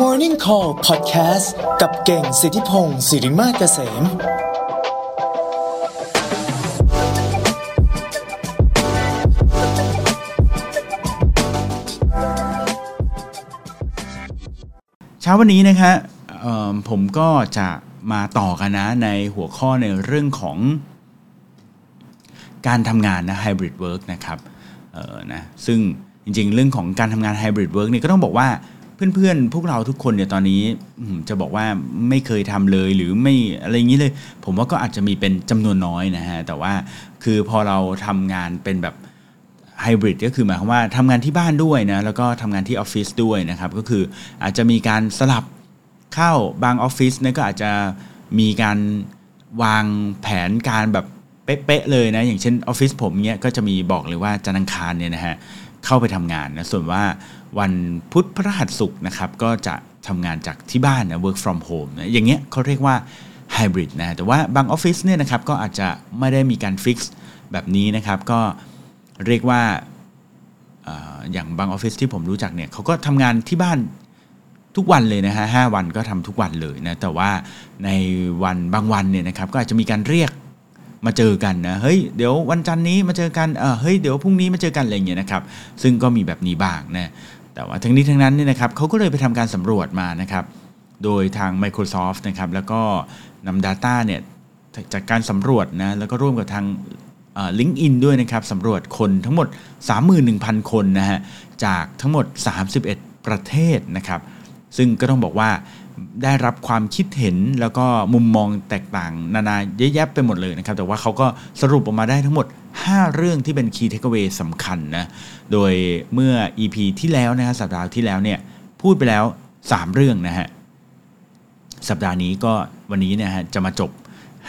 Morning Call Podcast กับเก่งสิทธิพงศ์สิริมาเกษม เช้าวันนี้นะคะเอ่อผมก็จะมาต่อกันนะในหัวข้อในเรื่องของการทำงานนะ hybrid work นะครับเออนะซึ่งจริงๆ เรื่องของการทำงาน hybrid work เนี่ยก็ต้องบอกว่า เพื่อนๆ พวกเราทุกคนเนี่ยตอนนี้จะบอกว่าไม่เคยทำเลยหรือไม่อะไรอย่างนี้เลย ผมว่าก็อาจจะมีเป็นจำนวนน้อยนะฮะแต่ว่าคือพอเราทำงานเป็นแบบไฮบริดก็คือหมายความว่าทำงานที่บ้านด้วยนะแล้วก็ทำงานที่ออฟฟิศด้วยนะครับก็คืออาจจะมีการสลับเข้าบางออฟฟิศเนี่ยก็อาจจะมีการวางแผนการแบบเป๊ะๆเลยนะอย่างเช่นออฟฟิศผมเนี่ยก็จะมีบอกเลยว่าจันทร์อังคารเนี่ยนะฮะเข้าไปทำงานนะส่วนว่า วันพุธพฤหัสศุกร์นะครับก็จะทำงานจากที่บ้านนะ work from home นะอย่างเงี้ยเขาเรียกว่าไฮบริดนะแต่ว่าบางออฟฟิศเนี่ยนะครับก็อาจจะไม่ได้มีการฟิกซ์แบบนี้นะครับก็เรียกว่าอย่างบางออฟฟิศที่ผมรู้จักเนี่ยเขาก็ทำงานที่บ้านทุกวันเลยนะฮะห้าวันก็ทำทุกวันเลยนะแต่ว่าในวันบางวันเนี่ยนะครับก็อาจจะมีการเรียกมาเจอกันนะเฮ้ยเดี๋ยววันจันทร์นี้มาเจอกันเออเฮ้ยเดี๋ยวพรุ่งนี้มาเจอกันอะไรเงี้ยนะครับซึ่งก็มีแบบนี้บ้างนะ แต่ว่าทั้งนี้ทั้งนั้นเนี่ยนะครับเขาก็เลยไปทำการสำรวจมานะครับ โดยทาง Microsoft นะครับแล้วก็นำ Data เนี่ยจากการสำรวจนะแล้วก็ร่วมกับทางลิงก์อินด้วยนะครับสำรวจคนทั้งหมด 31,000 คนนะฮะจากทั้งหมด 31 ประเทศนะครับ ซึ่งก็ต้องบอกว่า ได้รับความคิดเห็นแล้วก็มุมมองแตกต่างนานาเยอะแยะไปหมดเลยนะครับ แต่ว่าเขาก็สรุปออกมาได้ทั้งหมด 5 เรื่องที่เป็น Key Takeaway สำคัญนะ โดยเมื่อ EP ที่แล้วนะฮะสัปดาห์ที่แล้วเนี่ยพูดไปแล้ว 3 เรื่องนะฮะ สัปดาห์นี้ก็วันนี้นี่ยฮะจะมาจบ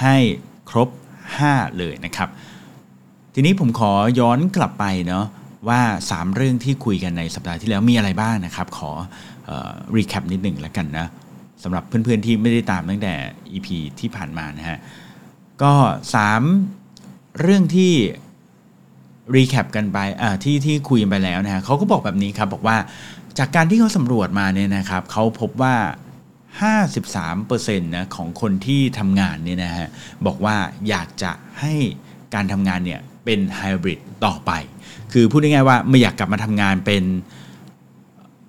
ให้ครบ 5 เลยนะครับ ทีนี้ผมขอย้อนกลับไปเนาะว่า 3 เรื่องที่คุยกันในสัปดาห์ที่แล้วมีอะไรบ้างนะครับ ขอ recap นิดหนึ่งแล้วกันนะ สำหรับเพื่อนๆที่ไม่ได้ตามตั้งแต่ EP ที่ผ่านมานะฮะ ก็ 3 เรื่องที่ recap กันไปอ่าที่ที่คุยไปแล้วนะฮะเขาก็บอกแบบนี้ครับบอกว่าจากการที่เขาสำรวจมาเนี่ยนะครับเขาพบว่า 53%นะของคนที่ทำงานเนี่ยนะฮะบอกว่าอยากจะให้การทำงานเนี่ยเป็นไฮบริดต่อไป คือพูดง่ายๆว่าไม่อยากกลับมาทำงานเป็น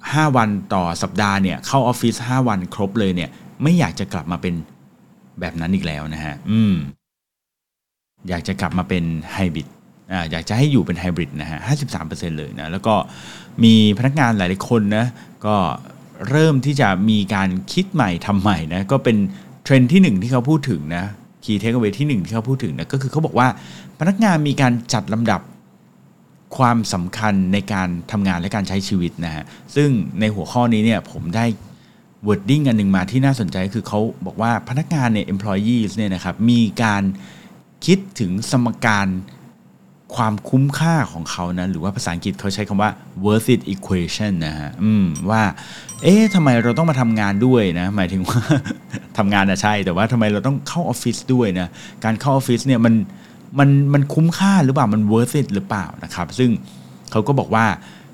5 วันต่อสัปดาห์เนี่ยเข้าออฟฟิศ5วันครบเลยเนี่ยไม่อยากจะกลับมาเป็นแบบนั้นอีกแล้วนะฮะอืมอยากจะกลับมาเป็นไฮบริดอ่าอยากจะให้อยู่เป็นไฮบริดนะฮะ53%เลยนะแล้วก็มีพนักงานหลายๆคนนะก็เริ่มที่จะมีการคิดใหม่ทำใหม่นะก็เป็นเทรนด์ที่หนึ่งที่เขาพูดถึงนะ key takeaway ที่หนึ่งที่เขาพูดถึงนะก็คือเขาบอกว่าพนักงานมีการจัดลำดับ ความสำคัญในการทำงานและการใช้ชีวิตนะฮะซึ่งในหัวข้อนี้เนี่ยผมได้ wording อันหนึ่งมาที่น่าสนใจคือเขาบอกว่าพนักงานเนี่ย employees เนี่ยนะครับมีการคิดถึงสมการความคุ้มค่าของเขานะหรือว่าภาษาอังกฤษเขาใช้คำว่า worth it equation นะฮะอืมว่าเอ๊ะทำไมเราต้องมาทำงานด้วยนะ หมายถึงว่า ทำงานอะใช่ แต่ว่าทำไมเราต้องเข้าออฟฟิศด้วยนะ การเข้าออฟฟิศเนี่ยมัน มันมันคุ้มค่าหรือเปล่า มัน worth it หรือเปล่านะครับ ซึ่งเขาก็บอกว่า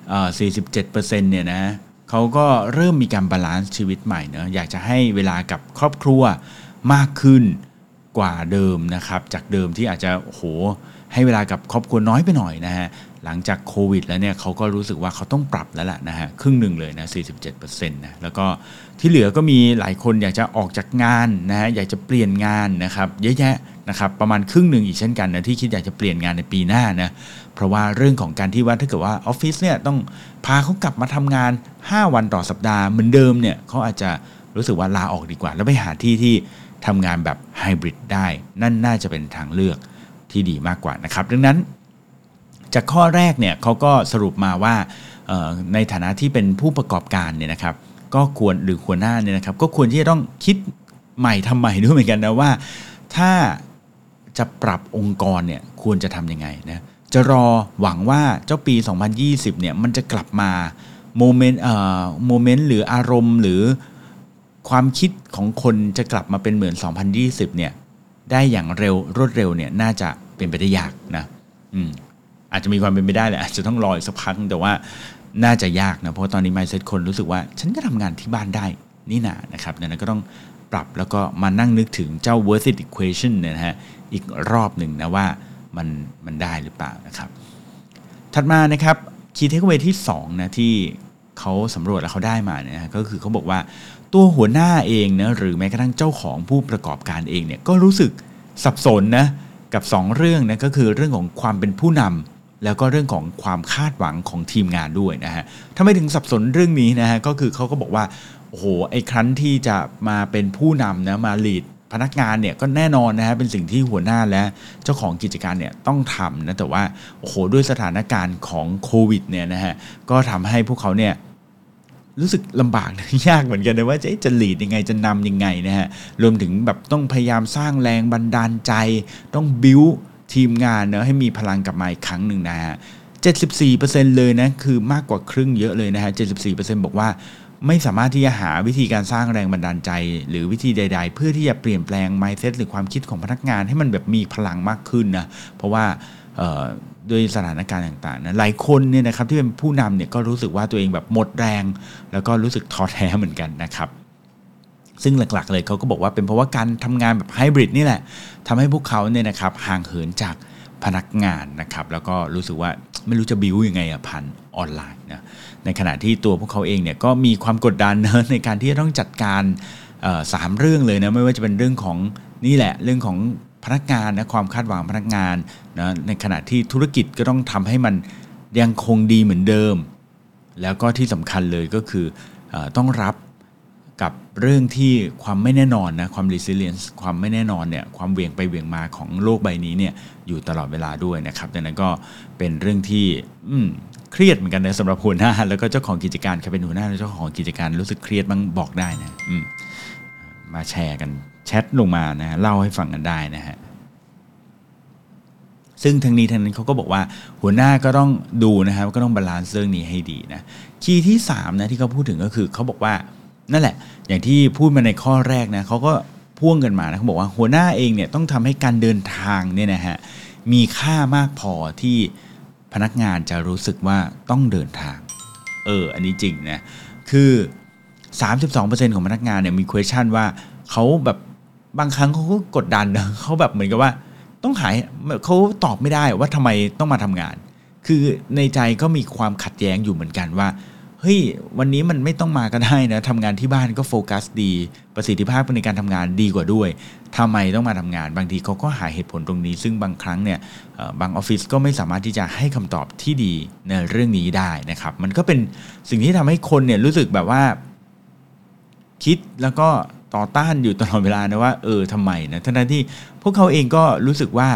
เอ่อ47%เนี่ยนะเขาก็เริ่มมีการ balance ชีวิตใหม่เนะอยากจะให้เวลากับครอบครัวมากขึ้นกว่าเดิมนะครับ จากเดิมที่อาจจะโอ้โหให้เวลากับครอบครัวน้อยไปหน่อยนะฮะหลังจากโควิดแล้วเนี่ยเขาก็รู้สึกว่าเขาต้องปรับแล้วล่ะนะฮะครึ่งหนึ่งเลยนะ47%นะแล้วก็ที่เหลือก็มีหลายคนอยากจะออกจากงานนะฮะอยากจะเปลี่ยนงานนะครับเยอะแยะ นะครับประมาณครึ่งหนึ่งอีกเช่นกันนะที่คิดอยากจะเปลี่ยนงานในปีหน้านะเพราะว่าเรื่องของการที่ว่าถ้าเกิดว่าออฟฟิศเนี่ยต้องพาเขากลับมาทำงาน 5 วันต่อสัปดาห์เหมือนเดิมเนี่ยเขาอาจจะรู้สึกว่าลาออกดีกว่า แล้วไปหาที่ที่ทำงานแบบไฮบริดได้ นั่นน่าจะเป็นทางเลือกที่ดีมากกว่านะครับ ดังนั้น จากข้อแรกเนี่ยเขาก็สรุปมาว่าในฐานะที่เป็นผู้ประกอบการเนี่ยนะครับ ก็ควรหรือควรหน้าเนี่ยนะครับ ก็ควรที่จะต้องคิดใหม่ทำใหม่ด้วยเหมือนกันนะว่า ถ้า จะปรับองค์กรเนี่ยควรจะทำยังไงนะจะรอหวังว่าเจ้าปี 2020เนี่ยมันจะกลับมาโมเมนต์เอ่อโมเมนต์หรืออารมณ์หรือความคิดของคนจะกลับมาเป็นเหมือน 2020เนี่ยได้อย่างเร็วรวดเร็วเนี่ยน่าจะเป็นไปได้ยากนะอืมอาจจะมีความเป็นไปได้แหละอาจจะต้องรออีกสักพักแต่ว่าน่าจะยากนะเพราะตอนนี้ mindset คนรู้สึกว่า ฉันก็ทำงานที่บ้านได้นี่นานะครับดังนั้นก็ต้อง ปรับ แล้วก็มานั่งนึกถึงเจ้า worth it equation เนี่ยนะฮะอีกรอบหนึ่งนะว่ามันมันได้หรือเปล่านะครับ ถัดมานะครับ key takeaway ที่2นะที่เขาสำรวจแล้วเขาได้มาเนี่ยนะก็คือเขาบอกว่าตัวหัวหน้าเองนะหรือแม้กระทั่งเจ้าของผู้ประกอบการเองเนี่ยก็รู้สึกสับสนนะกับ 2 เรื่องนะก็คือเรื่องของความเป็นผู้นำแล้วก็เรื่องของความคาดหวังของทีมงานด้วยนะฮะทำไมถึงสับสนเรื่องนี้นะฮะก็คือเขาก็บอกว่า โอ้โหไอ้ครั้นที่จะมาเป็นผู้นำนะมาลีดพนักงานเนี่ยก็แน่นอนนะฮะเป็นสิ่งที่หัวหน้าและเจ้าของกิจการเนี่ยต้องทำนะแต่ว่าโอ้โหด้วยสถานการณ์ของโควิดเนี่ยนะฮะก็ทำให้พวกเขาเนี่ยรู้สึกลำบากนะยากเหมือนกันนะว่าจะจะหลีดยังไงจะนำยังไงนะฮะรวมถึงแบบต้องพยายามสร้างแรงบันดาลใจ ต้องบิวทีมงานเนะให้มีพลังกลับมาอีกครั้งหนึ่งนะฮะ74%เลยนะคือมากกว่าครึ่งเยอะเลยนะฮะ74%บอกว่า ไม่สามารถที่จะหาวิธีการสร้างแรงบันดาลใจ หรือวิธีใด ๆ เพื่อที่จะเปลี่ยนแปลง mindset หรือความคิดของพนักงานให้มันแบบมีพลังมากขึ้นนะเพราะว่าด้วยสถานการณ์ต่างๆนะหลายคนเนี่ยนะครับที่เป็นผู้นำเนี่ยก็รู้สึกว่าตัวเองแบบหมดแรง แล้วก็รู้สึกท้อแท้เหมือนกันนะครับซึ่งหลักๆเลยเขาก็บอกว่าเป็นเพราะว่าการทำงานแบบไฮบริดนี่แหละทำให้พวกเขาเนี่ยนะครับห่างเหินจาก พนักงานนะครับแล้วก็รู้สึกว่าไม่รู้จะบิวยังไงอะพันออนไลน์นะในขณะที่ตัวพวกเขาเองเนี่ยก็มีความกดดันนะในการที่จะต้องจัดการสามเรื่องเลยนะไม่ว่าจะเป็นเรื่องของนี่แหละเรื่องของพนักงานนะความคาดหวังพนักงานนะในขณะที่ธุรกิจก็ต้องทำให้มันยังคงดีเหมือนเดิม แล้วก็ที่สำคัญเลยก็คืออต้องรับ กับเรื่องที่ความไม่แน่นอนนะความ resilience ความไม่แน่นอนเนี่ยความเวียงไปเวียงมาของโลกใบนี้เนี่ยอยู่ตลอดเวลาด้วยนะครับดังนั้นก็เป็นเรื่องที่เครียดเหมือนกันนะสำหรับหัวหน้าแล้วก็เจ้าของกิจการใครเป็นหัวหน้าเจ้าของกิจการรู้สึกเครียดบ้างบอกได้นะมาแชร์กันแชทลงมานะเล่าให้ฟังกันได้นะฮะซึ่งทั้งนี้ทั้งนั้นเขาก็บอกว่าหัวหน้าก็ต้องดูนะครับก็ต้อง balance เรื่องนี้ให้ดีนะ key ที่3นะที่เขาพูดถึงก็คือเขาบอกว่า นั่นแหละ อย่างที่พูดมาในข้อแรกนะเขาก็พ่วงกันมานะเขาบอกว่าหัวหน้าเองเนี่ยต้องทำให้การเดินทางเนี่ยนะฮะมีค่ามากพอที่พนักงานจะรู้สึกว่าต้องเดินทาง เออ อันนี้จริงนะคือ 32%ของพนักงานเนี่ยมี question ว่าเขาแบบบางครั้งเขาก็กดดันนะเขาแบบเหมือนกับว่าต้องหายเขาตอบไม่ได้ว่าทำไมต้องมาทำงาน คือในใจก็มีความขัดแย้งอยู่เหมือนกันว่า ฮ้ยวันนี้มันไม่ต้องมาก็ได้นะทำงานที่บ้านก็โฟกัสดี ประสิทธิภาพในการทำงานดีกว่าด้วยทำไมต้องมาทำงาน บางทีเขาก็หาเหตุผลตรงนี้ ซึ่งบางครั้งเนี่ยบางออฟฟิศก็ไม่สามารถที่จะให้คำตอบที่ดีในเรื่องนี้ได้นะครับ มันก็เป็นสิ่งที่ทำให้คนเนี่ยรู้สึกแบบว่า คิดแล้วก็ต่อต้านอยู่ตลอดเวลานะว่าเออทำไมนะทั้งที่พวกเขาเองก็รู้สึกว่า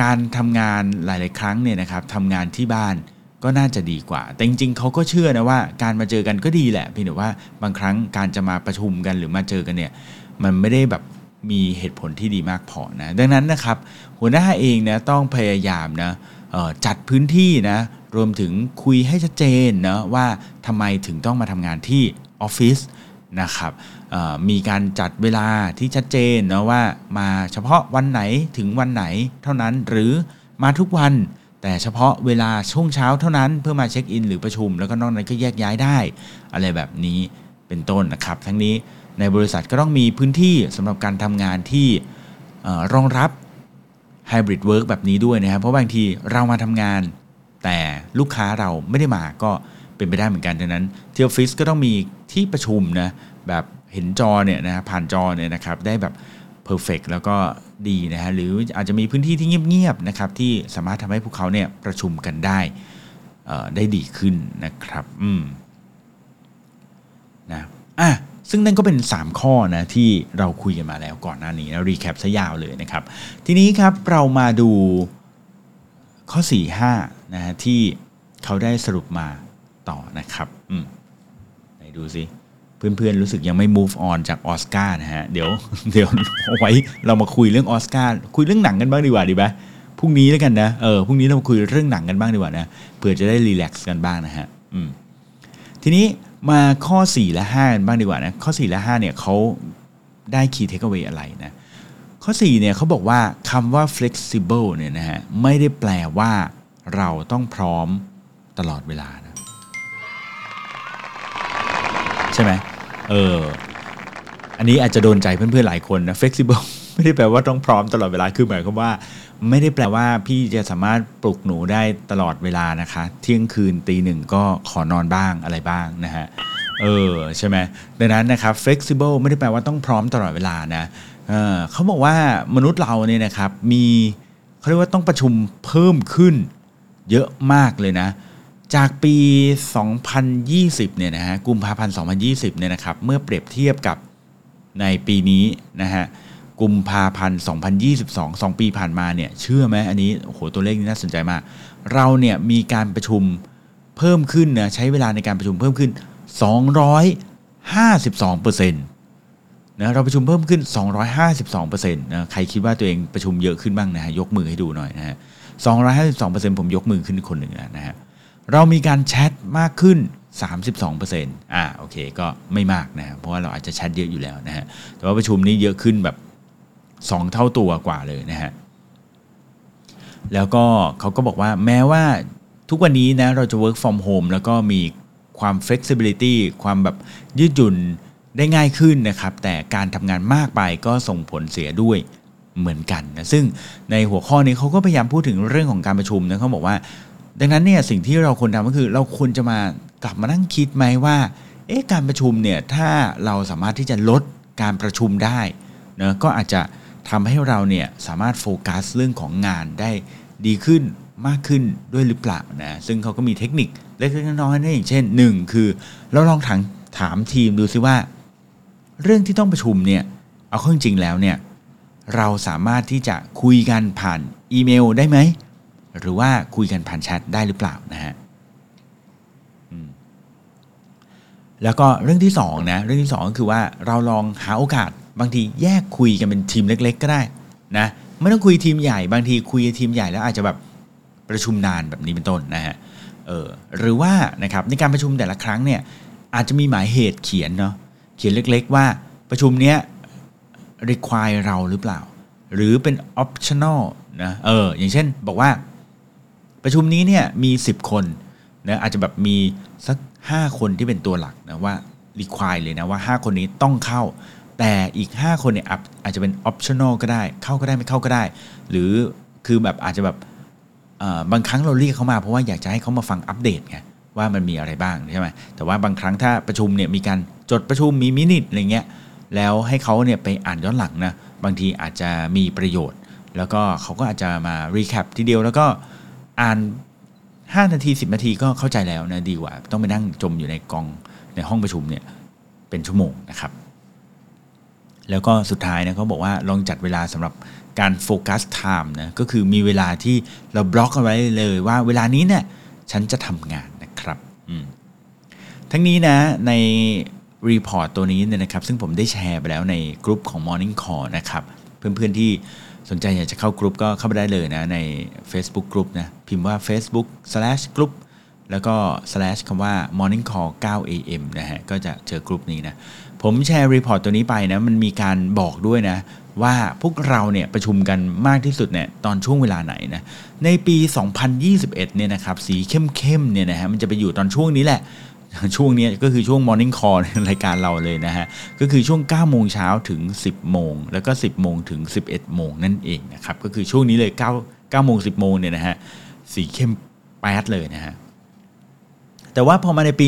การทำงานหลาย ๆ ครั้งเนี่ยนะครับทำงานที่บ้าน ก็น่าจะดีกว่า แต่จริงๆเขาก็เชื่อนะว่า การมาเจอกันก็ดีแหละเพียงแต่ว่าบางครั้งการจะมาประชุมกันหรือมาเจอกันเนี่ยมันไม่ได้แบบมีเหตุผลที่ดีมากพอนะดังนั้นนะครับ หัวหน้าเองนะต้องพยายามนะจัดพื้นที่นะรวมถึงคุยให้ชัดเจนนะว่าทำไมถึงต้องมาทำงานที่ออฟฟิศนะครับมีการจัดเวลาที่ชัดเจนนะว่ามาเฉพาะวันไหนถึงวันไหนเท่านั้นหรือมาทุกวัน แต่เฉพาะเวลาช่วงเช้าเท่านั้นเพื่อมาเช็คอินหรือประชุม แล้วก็นอกนั้นก็แยกย้ายได้ อะไรแบบนี้เป็นต้นนะครับ ทั้งนี้ในบริษัทก็ต้องมีพื้นที่สำหรับการทำงานที่รองรับ hybrid work แบบนี้ด้วยนะครับ เพราะบางทีเรามาทำงาน แต่ลูกค้าเราไม่ได้มาก็เป็นไปได้เหมือนกันดังนั้นที่ออฟฟิศก็ต้องมีที่ประชุมนะแบบเห็นจอเนี่ยนะผ่านจอเนี่ยนะครับได้แบบ perfect แล้วก็ดีนะฮะหรืออาจจะมีพื้นที่ที่เงียบๆนะครับที่สามารถทำให้พวกเขาเนี่ยประชุมกันได้ได้ดีขึ้นนะครับอืมนะอะซึ่งนั่นก็เป็น 3 ข้อนะที่เราคุยกันมาแล้วก่อนหน้านี้นะรีแคปซะยาวเลยนะครับ ทีนี้ครับเรามาดูข้อ 4 5นะฮะที่เขาได้สรุปมาต่อนะครับ อืมไหนดูสิ เพื่อนๆรู้สึกยังไม่ move on จากออสการ์นะฮะ เดี๋ยวเดี๋ยวเอาไว้เรามาคุยเรื่องออสการ์คุยเรื่องหนังกันบ้างดีกว่าดีไหมพรุ่งนี้แล้วกันนะเออพรุ่งนี้เรามาคุยเรื่องหนังกันบ้างดีกว่านะเพื่อจะได้รีแลกซ์กันบ้างนะฮะอืมทีนี้มาข้อ 4 และ5กันบ้างดีกว่านะข้อ 4 และ 5เนี่ยเขาได้ key takeaway อะไรนะข้อ 4เนี่ยเขาบอกว่าคำว่า flexible เนี่ยนะฮะไม่ได้แปลว่าเราต้องพร้อมตลอดเวลานะใช่ไหม เออ อันนี้อาจจะโดนใจเพื่อนๆหลายคนนะ flexible ไม่ได้แปลว่าต้องพร้อมตลอดเวลา คือหมายความว่า ไม่ได้แปลว่าพี่จะสามารถปลุกหนูได้ตลอดเวลานะคะ เที่ยงคืนตีหนึ่งก็ขอนอนบ้างอะไรบ้างนะฮะ เออ ใช่ไหมดังนั้นนะครับ flexible ไม่ได้แปลว่าต้องพร้อมตลอดเวลานะเออเขาบอกว่ามนุษย์เราเนี่ยนะครับ มีเขาเรียกว่าต้องประชุมเพิ่มขึ้น เยอะมากเลยนะ จากปี 2020 เนี่ยนะฮะ กุมภาพันธ์ 2020 เนี่ยนะครับ เมื่อเปรียบเทียบกับในปีนี้นะฮะ กุมภาพันธ์ 2022 2 ปีผ่านมาเนี่ย เชื่อไหมอันนี้ โอ้โห ตัวเลขนี้น่าสนใจมาก เราเนี่ยมีการประชุมเพิ่มขึ้นนะ ใช้เวลาในการประชุมเพิ่มขึ้น 252เปอร์เซ็นต์นะเราประชุมเพิ่มขึ้น 252เปอร์เซ็นต์นะใครคิดว่าตัวเองประชุมเยอะขึ้นบ้างนะฮะยกมือให้ดูหน่อยนะฮะ252%ผมยกมือขึ้นคนหนึ่งแล้วนะฮะ เรามีการแชทมากขึ้น 32%อ่าโอเคก็ไม่มากนะเพราะว่าเราอาจจะแชทเยอะอยู่แล้วนะฮะแต่ว่าประชุมนี้เยอะขึ้นแบบ 2 เท่าตัวกว่าเลยนะฮะแล้วก็เขาก็บอกว่าแม้ว่าทุกวันนี้นะเราจะ work from home แล้วก็มีความ flexibility ความแบบยืดหยุ่นได้ง่ายขึ้นนะครับ แต่การทำงานมากไปก็ส่งผลเสียด้วยเหมือนกันนะซึ่งในหัวข้อนี้เขาก็พยายามพูดถึงเรื่องของการประชุมนะเขาบอกว่า ดังนั้นเนี่ยสิ่งที่เราควรทำก็คือ เราควรจะมากลับมานั่งคิดไหมว่าเอ๊ะการประชุมเนี่ยถ้าเราสามารถที่จะลดการประชุมได้เนะก็อาจจะทำให้เราเนี่ยสามารถโฟกัสเรื่องของงานได้ดีขึ้นมากขึ้นด้วยหรือเปล่านะซึ่งเขาก็มีเทคนิคเล็กๆน้อยๆนะอย่างเช่น 1 คือ เราลองถามถามทีมดูซิว่า เรื่องที่ต้องประชุมเนี่ยเอาเข้าจริงแล้วเนี่ยเราสามารถที่จะคุยกันผ่านอีเมลได้ไหม หรือว่าคุยกันผ่านแชทได้หรือเปล่านะฮะแล้วก็เรื่องที่สองนะเรื่องที่สองก็คือว่าเราลองหาโอกาสบางทีแยกคุยกันเป็นทีมเล็ก ๆ ก็ได้นะไม่ต้องคุยทีมใหญ่บางทีคุยทีมใหญ่แล้วอาจจะแบบประชุมนานแบบนี้เป็นต้นนะฮะเออหรือว่านะครับในการประชุมแต่ละครั้งเนี่ยอาจจะมีหมายเหตุเขียนเนาะเขียนเล็กๆ ว่าประชุมเนี้ย require เราหรือเปล่า หรือเป็น optional นะเอออย่างเช่นบอกว่า ประชุมนี้เนี่ยมี 10 คนนะอาจจะแบบมีสัก 5 คนที่เป็นตัวหลักนะว่า require เลยนะว่า 5 คนนี้ต้องเข้า แต่อีก 5 คนเนี่ยอาจอาจจะเป็น optional ก็ได้ เข้าก็ได้ไม่เข้าก็ได้ หรือคือแบบอาจจะแบบบางครั้งเราเรียกเขามาเพราะว่าอยากจะให้เขามาฟังอัปเดตไงว่ามันมีอะไรบ้างใช่ไหมแต่ว่าบางครั้งถ้าประชุมเนี่ยมีการจดประชุมมีมินิทอะไรเงี้ยแล้วให้เขาเนี่ยไปอ่านย้อนหลังนะบางทีอาจจะมีประโยชน์ แล้วก็เขาก็อาจจะมารีแคปทีเดียวแล้วก็ อ่าน5นาที10นาทีก็เข้าใจแล้วนะดีกว่า ต้องไปนั่งจมอยู่ในกองในห้องประชุมเนี่ยเป็นชั่วโมงนะครับ แล้วก็สุดท้ายนะเขาบอกว่าลองจัดเวลาสำหรับการ focus time นะก็คือมีเวลาที่เราบล็อกเอาไว้เลยว่าเวลานี้เนี่ยฉันจะทำงานนะครับทั้งนี้นะใน report ตัวนี้เนี่ยนะครับ ซึ่งผมได้แชร์ไปแล้วในกลุ่มของ Morning Call นะครับ เพื่อนๆที่ สนใจอยากจะเข้ากลุ่มก็เข้าไปได้เลยนะใน Facebook Group นะพิมพ์ว่า facebook slash group แล้วก็ slash คำว่า morning call 9 am นะฮะก็จะเจอกลุ่มนี้นะ ผมแชร์รีพอร์ตตัวนี้ไปนะ มันมีการบอกด้วยนะ ว่าพวกเราเนี่ยประชุมกันมากที่สุดเนี่ยตอนช่วงเวลาไหนนะ ในปี 2021 เนี่ยนะครับ สีเข้มๆเนี่ยนะฮะมันจะไปอยู่ตอนช่วงนี้แหละ ช่วงนี้ก็คือช่วง Morning Call ในรายการเราเลยนะฮะ ก็คือช่วง 9 โมงเช้าถึง 10 โมง แล้วก็ 10 โมงถึง 11 โมงนั่นเองนะครับ ก็คือช่วงนี้เลย 9 9โมง 10 โมงเนี่ยนะฮะ สีเข้มแป๊ดเลยนะฮะ แต่ว่าพอมาในปี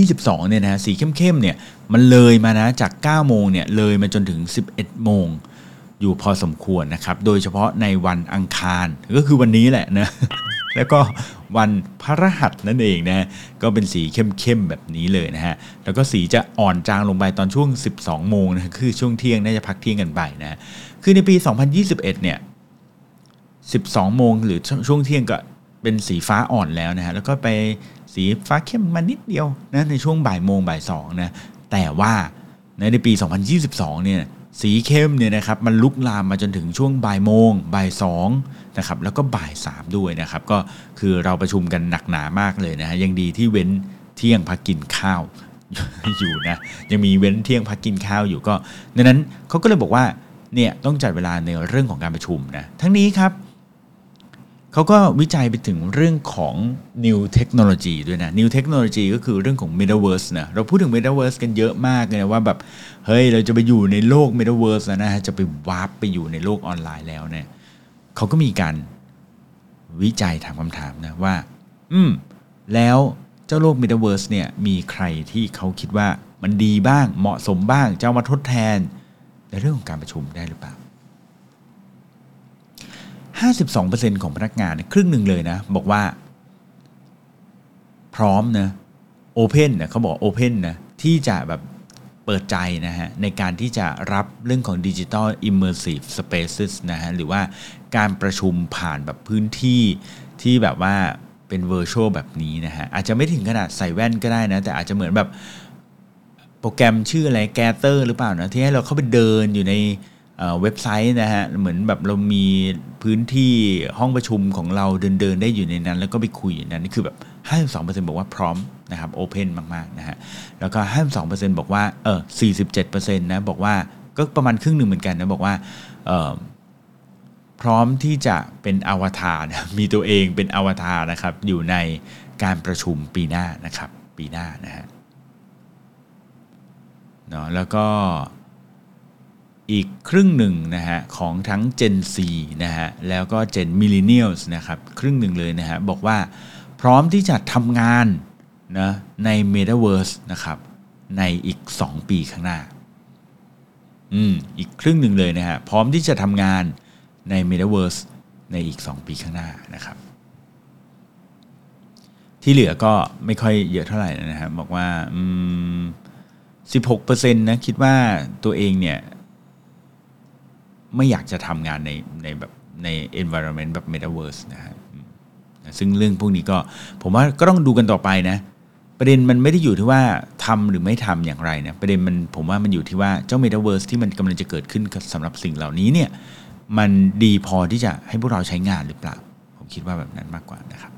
2022 เนี่ยนะฮะ สีเข้มๆ เนี่ย มันเลยมานะจาก 9 โมงเนี่ย เลยมาจนถึง 11 โมงอยู่พอสมควรนะครับ โดยเฉพาะในวันอังคาร ก็คือวันนี้แหละนะ แล้วก็วันพระรหัสนั่นเองนะก็เป็นสีเข้มๆแบบนี้เลยนะฮะแล้วก็สีจะอ่อนจางลงไปตอนช่วง 12 โมงนะคือช่วงเที่ยงน่าจะพักเที่ยงกันไปนะคือในปี 2021 เนี่ย 12 โมงหรือช่วงเที่ยงก็เป็นสีฟ้าอ่อนแล้วนะฮะแล้วก็ไปสีฟ้าเข้มมานิดเดียวนะในช่วงบ่ายโมงบ่ายสองนะแต่ว่าในปี 2022 เนี่ย สีเข้มเนี่ยนะครับมันลุกลามมาจนถึงช่วงบ่ายโมงบ่ายสองนะครับแล้วก็บ่ายสามด้วยนะครับ ก็คือเราประชุมกันหนักหนามากเลยนะฮะยังดีที่เว้นเที่ยงพักกินข้าวอยู่นะยังมีเว้นเที่ยงพักกินข้าวอยู่ก็ดังนั้นเขาก็เลยบอกว่าเนี่ยต้องจัดเวลาในเรื่องของการประชุมนะทั้งนี้ครับ เขาก็วิจัยไปถึงเรื่องของ new technology ด้วยนะ new technology ก็คือเรื่องของ metaverse นะ เราพูดถึง metaverse กันเยอะมากเลยนะว่าแบบ เฮ้ย เราจะไปอยู่ในโลก metaverse นะฮะ จะไปวาร์ปไปอยู่ในโลกออนไลน์แล้วเนี่ยเขาก็มีการวิจัยถามคำถามนะว่า อืม แล้วเจ้าโลก metaverse เนี่ย มีใครที่เขาคิดว่ามันดีบ้าง เหมาะสมบ้าง จะามาทดแทนในเรื่องของการประชุมได้หรือเปล่า 52%ของพนักงานครึ่งหนึ่งเลยนะ บอกว่า พร้อมนะโอเพนนะเขาบอกโอเพนนะที่จะแบบเปิดใจนะฮะในการที่จะรับเรื่องของดิจิ t a ล Immersive Spaces นะฮะหรือว่าการประชุมผ่านแบบพื้นที่ที่แบบว่าเป็น Virtual แบบนี้นะฮะอาจจะไม่ถึงขนาดใส่แว่นก็ได้นะ แต่อาจจะเหมือนแบบโปรแกรมชื่ออะไรแกเตอร์หรือเปล่านะที่ให้เราเข้าไปเดินอยู่ใน เว็บไซต์นะฮะเหมือนแบบเรามีพื้นที่ห้องประชุมของเราเดินเดินได้อยู่ในนั้น แล้วก็ไปคุยอย่นั้นนี่คือแบบ52%บอกว่าพร้อมนะครับโอเพนมากๆนะฮะแล้วก็52%บอกว่าเออ47%นะบอกว่าก็ประมาณครึ่งหนึ่งเหมือนกันนะบอกว่าเออพร้อมที่จะเป็นอวตารมีตัวเองเป็นอวตารนะครับอยู่ในการประชุมปีหน้านะครับปีหน้านะฮะเนาะแล้วก็ อีกครึ่งหนึ่งนะฮะของทั้ง Gen Z นะฮะแล้วก็ Gen Millennials นะครับครึ่งหนึ่งเลยนะฮะบอกว่าพร้อมที่จะทำงานนะใน Metaverse นะครับในอีก 2 ปีข้างหน้าอืมอีกครึ่งหนึ่งเลยนะฮะพร้อมที่จะทำงานใน Metaverse ในอีก 2 ปีข้างหน้านะครับ ที่เหลือก็ไม่ค่อยเยอะเท่าไหร่นะครับบอกว่าอืม16%นะคิดว่าตัวเองเนี่ย ไม่อยากจะทำงานในในแบบใน environment แบบ metaverse นะฮะซึ่งเรื่องพวกนี้ก็ผมว่าก็ต้องดูกันต่อไปนะประเด็นมันไม่ได้อยู่ที่ว่าทำหรือไม่ทำอย่างไรนะประเด็นมันผมว่ามันอยู่ที่ว่าเจ้า metaverse ที่มันกำลังจะเกิดขึ้นสำหรับสิ่งเหล่านี้เนี่ยมันดีพอที่จะให้พวกเราใช้งานหรือเปล่า ผมคิดว่าแบบนั้นมากกว่านะครับ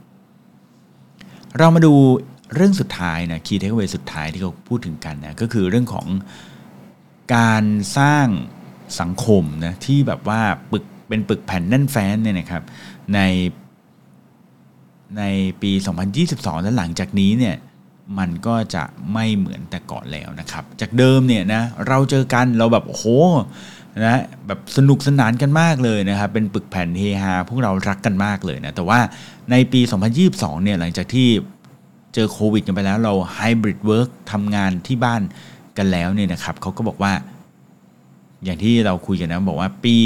เรามาดูเรื่องสุดท้ายนะ key takeaway สุดท้ายที่เขาพูดถึงกันนะก็คือเรื่องของการสร้าง สังคมนะที่แบบว่าปึกเป็นปึกแผ่นแน่นแฟ้นเนี่ยนะครับในในปี 2022 และหลังจากนี้เนี่ยมันก็จะไม่เหมือนแต่ก่อนแล้วนะครับ จากเดิมเนี่ยนะเราเจอกันเราแบบโอ้โหนะแบบสนุกสนานกันมากเลยนะครับเป็นปึกแผ่นเฮฮาพวกเรารักกันมากเลยนะแต่ว่าในปี 2022 เนี่ยหลังจากที่เจอโควิดกันไปแล้วเราไฮบริดเวิร์กทำงานที่บ้านกันแล้วเนี่ยนะครับเขาก็บอกว่า อย่างที่เราคุยกันนะบอกว่าปี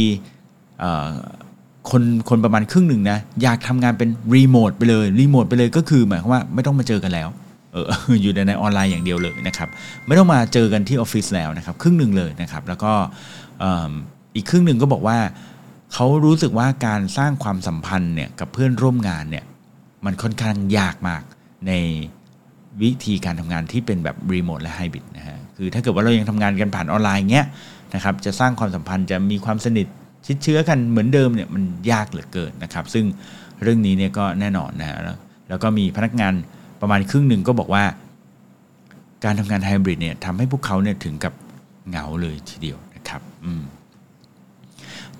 คนคนประมาณครึ่งหนึ่งนะอยากทำงานเป็นรีโมทไปเลยรีโมทไปเลยก็คือหมายความว่าไม่ต้องมาเจอกันแล้วเอออยู่ในออนไลน์อย่างเดียวเลยนะครับไม่ต้องมาเจอกันที่ออฟฟิศแล้วนะครับครึ่งหนึ่งเลยนะครับแล้วก็อีกครึ่งหนึ่งก็บอกว่าเขารู้สึกว่าการสร้างความสัมพันธ์เนี่ยกับเพื่อนร่วมงานเนี่ยมันค่อนข้างยากมากในวิธีการทำงานที่เป็นแบบรีโมทและไฮบริดนะฮะคือถ้าเกิดว่าเรายังทำงานกันผ่านออนไลน์เงี้ย นะครับจะสร้างความสัมพันธ์จะมีความสนิทชิดเชื้อกันเหมือนเดิมเนี่ยมันยากเหลือเกินนะครับ ซึ่งเรื่องนี้เนี่ยก็แน่นอนนะฮะแล้วก็มีพนักงานประมาณครึ่งหนึ่งก็บอกว่า การทำงานไฮบริดเนี่ยทำให้พวกเขาเนี่ยถึงกับเหงาเลยทีเดียวนะครับ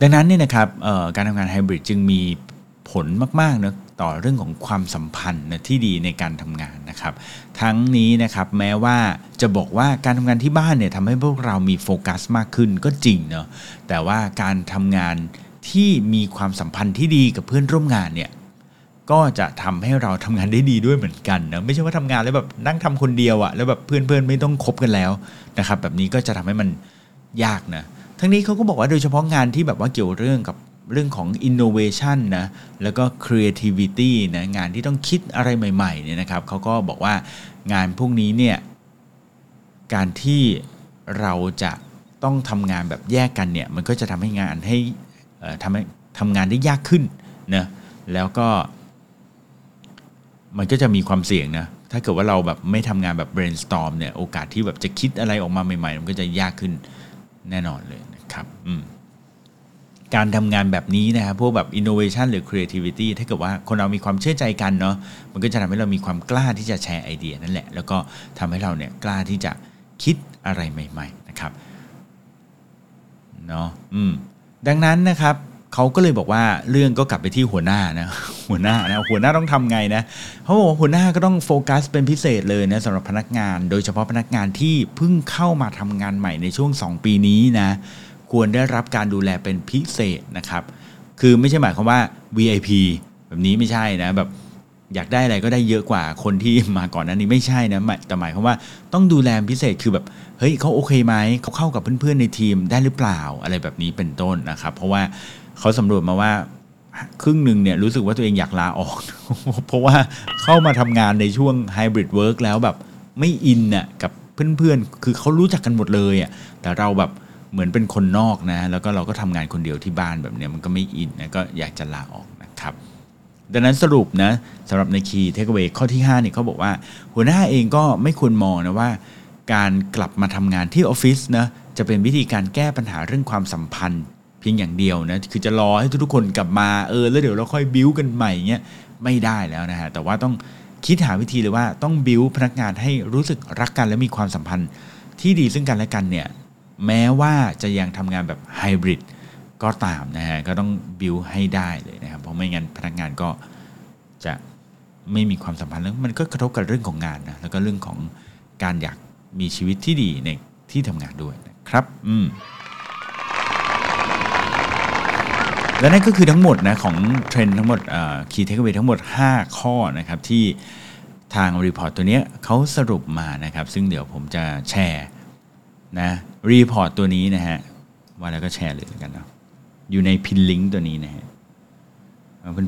ดังนั้นเนี่ยนะครับการทำงานไฮบริดจึงมี ผลมากๆนะต่อเรื่องของความสัมพันธ์นะที่ดีในการทำงานนะครับ ทั้งนี้นะครับแม้ว่าจะบอกว่าการทำงานที่บ้านเนี่ยทำให้พวกเรามีโฟกัสมากขึ้นก็จริงเนาะแต่ว่าการทำงานที่มีความสัมพันธ์ที่ดีกับเพื่อนร่วมงานเนี่ยก็จะทำให้เราทำงานได้ดีด้วยเหมือนกันนะไม่ใช่ว่าทำงานแล้วแบบนั่งทำคนเดียวอะแล้วแบบเพื่อนๆไม่ต้องคบกันแล้วนะครับ แบบนี้ก็จะทำให้มันยากนะทั้งนี้เขาก็บอกว่าโดยเฉพาะงานที่แบบว่าเกี่ยวเรื่องกับ เรื่องของ innovation นะแล้วก็ creativity นะงานที่ต้องคิดอะไรใหม่ๆเนี่ยนะครับเขาก็บอกว่างานพวกนี้เนี่ยการที่เราจะต้องทำงานแบบแยกกันเนี่ยมันก็จะทำให้งานให้ทำให้ทำงานได้ยากขึ้นนะแล้วก็ มันก็จะมีความเสี่ยงนะถ้าเกิดว่าเราแบบไม่ทำงานแบบ brainstorm เนี่ยโอกาสที่แบบจะคิดอะไรออกมาใหม่ๆ มันก็จะยากขึ้นแน่นอนเลยนะครับ อืม การทำงานแบบนี้นะครับพวกแบบ innovation หรือ creativity ถ้าเกิดว่าคนเรามีความเชื่อใจกันเนาะมันก็จะทำให้เรามีความกล้าที่จะแชร์ไอเดียนั่นแหละ แล้วก็ทำให้เราเนี่ยกล้าที่จะคิดอะไรใหม่ ๆ นะครับเนาะอืมดังนั้นนะครับเขาก็เลยบอกว่าเรื่องก็กลับไปที่หัวหน้านะหัวหน้านะหัวหน้าต้องทำไงนะเขาบอกว่าหัวหน้าก็ต้องโฟกัสเป็นพิเศษเลยนะสำหรับพนักงาน โดยเฉพาะพนักงานที่เพิ่งเข้ามาทำงานใหม่ในช่วง 2 ปีนี้นะ ควรได้รับการดูแลเป็นพิเศษนะครับ คือไม่ใช่หมายความว่า VIP แบบนี้ไม่ใช่นะแบบอยากได้อะไรก็ได้เยอะกว่าคนที่มาก่อนนั้นนี้ไม่ใช่นะแต่หมายความว่าต้องดูแลพิเศษคือแบบเฮ้ยเขาโอเคไหมเขาเข้ากับเพื่อนๆในทีมได้หรือเปล่าอะไรแบบนี้เป็นต้นนะครับ เพราะว่าเขาสำรวจมาว่าครึ่งหนึ่งเนี่ยรู้สึกว่าตัวเองอยากลาออก เพราะว่าเข้ามาทำงานในช่วง hybrid work แล้วแบบไม่อินน่ะกับเพื่อนๆ คือเขารู้จักกันหมดเลยอะแต่เราแบบ เหมือนเป็นคนนอกนะ แล้วก็เราก็ทำงานคนเดียวที่บ้านแบบนี้มันก็ไม่อินนะก็อยากจะลาออกนะครับ ดังนั้นสรุปนะสำหรับใน key takeaway ข้อที่5เนี่ยเขาบอกว่า หัวหน้าเองก็ไม่ควรมองนะว่า การกลับมาทำงานที่ออฟฟิศนะจะเป็นวิธีการแก้ปัญหาเรื่องความสัมพันธ์ เพียงอย่างเดียวนะคือจะรอให้ทุกๆคนกลับมาเออแล้วเดี๋ยวเราค่อยบิ้วกันใหม่เงี้ยไม่ได้แล้วนะฮะแต่ว่าต้องคิดหาวิธีเลยว่าต้องบิ้วพนักงานให้รู้สึกรักกันและมีความสัมพันธ์ที่ดีซึ่งกันและกันเนี่ย แม้ว่าจะยังทำงานแบบไฮบริดก็ตามนะฮะก็ต้องบิวให้ได้เลยนะครับเพราะไม่งั้นพนักงานก็จะไม่มีความสัมพันธ์แล้วมันก็กระทบกับเรื่องของงานนะแล้วก็เรื่องของการอยากมีชีวิตที่ดีในที่ทำงานด้วยนะครับอืมและนั่นก็คือทั้งหมดนะของเทรนด์ทั้งหมดคีย์เทคเวทั้งหมด 5 ข้อนะครับที่ทาง report ตัวเนี้ยเขาสรุปมานะครับ ซึ่งเดี๋ยวผมจะแชร์ นะ report ตัวนี้นะฮะว่าแล้วก็แชร์เลยกันเนาะอยู่ใน pin link ตัวนี้นะฮะ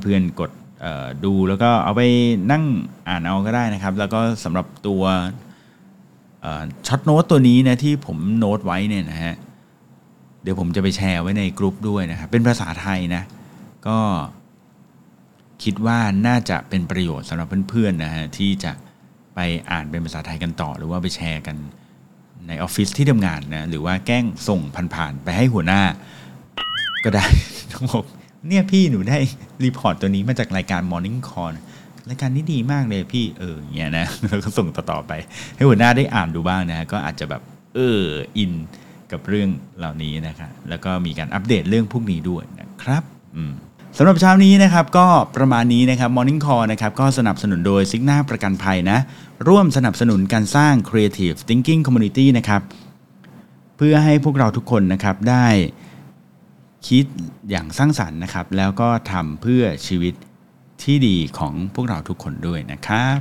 เพื่อนๆกดดูแล้วก็เอาไปนั่งอ่านเอาก็ได้นะครับ แล้วก็สำหรับตัว short note ตัวนี้นะที่ผมโน้ตไว้เนี่ยนะฮะเดี๋ยวผมจะไปแชร์ไว้ในกลุ่มด้วยนะครับเป็นภาษาไทยนะก็คิดว่าน่าจะเป็นประโยชน์สำหรับเพื่อนๆนะฮะที่จะไปอ่านเป็นภาษาไทยกันต่อ หรือว่าไปแชร์กัน ในออฟฟิศที่ทำงานนะหรือว่าแกล้งส่งผ่านๆไปให้หัวหน้า ก็ได้ต้องบอกเนี่ยพี่หนูได้ report ตัวนี้มาจากรายการ Morning Call รายการนี้ดีมากเลยพี่เออเงี้ยนะแล้วก็ส่งต่อๆไป ให้หัวหน้าได้อ่านดูบ้างนะฮะก็อาจจะแบบเอออินกับเรื่องเหล่านี้นะครับแล้วก็มีการอัปเดตเรื่องพวกนี้ด้วยนะครับ อืม สำหรับเช้านี้นะครับก็ประมาณนี้นะครับ Morning Call นะครับก็สนับสนุนโดยซิกหน้าประกันภัยนะ ร่วมสนับสนุนการสร้าง Creative Thinking Community นะครับ เพื่อให้พวกเราทุกคนนะครับได้คิดอย่างสร้างสรรค์นะครับ แล้วก็ทำเพื่อชีวิตที่ดีของพวกเราทุกคนด้วยนะครับ